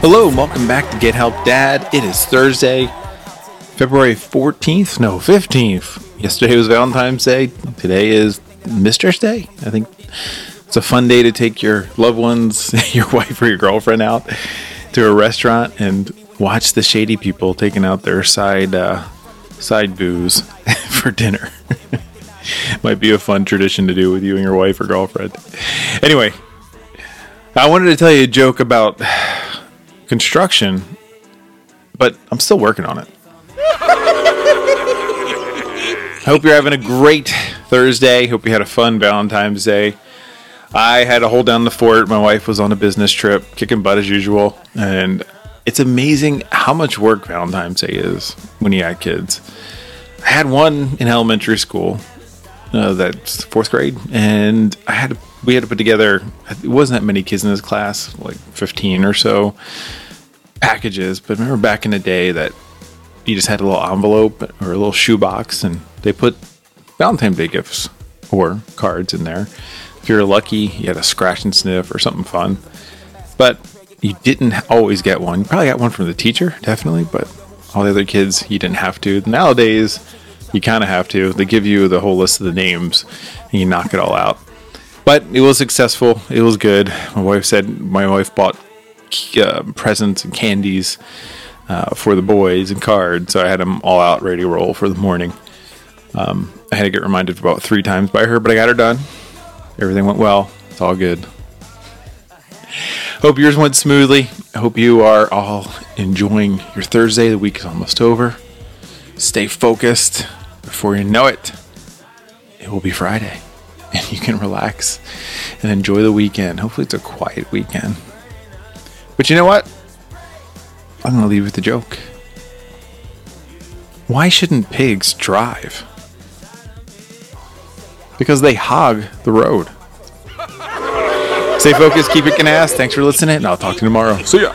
Hello, and welcome back to Get Help Dad. It is Thursday, February 14th, no, 15th. Yesterday was Valentine's Day. Today is Mistress Day. I think it's a fun day to take your loved ones, your wife or your girlfriend out to a restaurant and watch the shady people taking out their side uh, side boos for dinner. Might be a fun tradition to do with you and your wife or girlfriend. Anyway, I wanted to tell you a joke about construction, but I'm still working on it. Hope you're having a great Thursday. Hope you had a fun Valentine's Day. I had to hold down the fort. My wife was on a business trip, kicking butt as usual. And it's amazing how much work Valentine's Day is when you have kids. I had one in elementary school, uh, that's fourth grade, and I had we had to put together. It wasn't that many kids in this class, like fifteen or so packages. But remember back in the day that you just had a little envelope or a little shoebox, and they put Valentine's Day gifts or cards in there. If you're lucky, you had a scratch and sniff or something fun. But you didn't always get one. You probably got one from the teacher, definitely, but all the other kids, you didn't have to. Nowadays, you kind of have to. They give you the whole list of the names and you knock it all out. But it was successful. It was good. My wife said my wife bought uh, presents and candies uh, for the boys and cards, so I had them all out ready to roll for the morning. Um, I had to get reminded about three times by her, but I got her done. Everything went well. It's all good. Hope yours went smoothly. I hope you are all enjoying your Thursday. The week is almost over. Stay focused. Before you know it, it will be Friday. And you can relax and enjoy the weekend. Hopefully, it's a quiet weekend. But you know what? I'm going to leave with a joke. Why shouldn't pigs drive? Because they hog the road. Stay focused, keep kicking ass. Thanks for listening, and I'll talk to you tomorrow. See ya.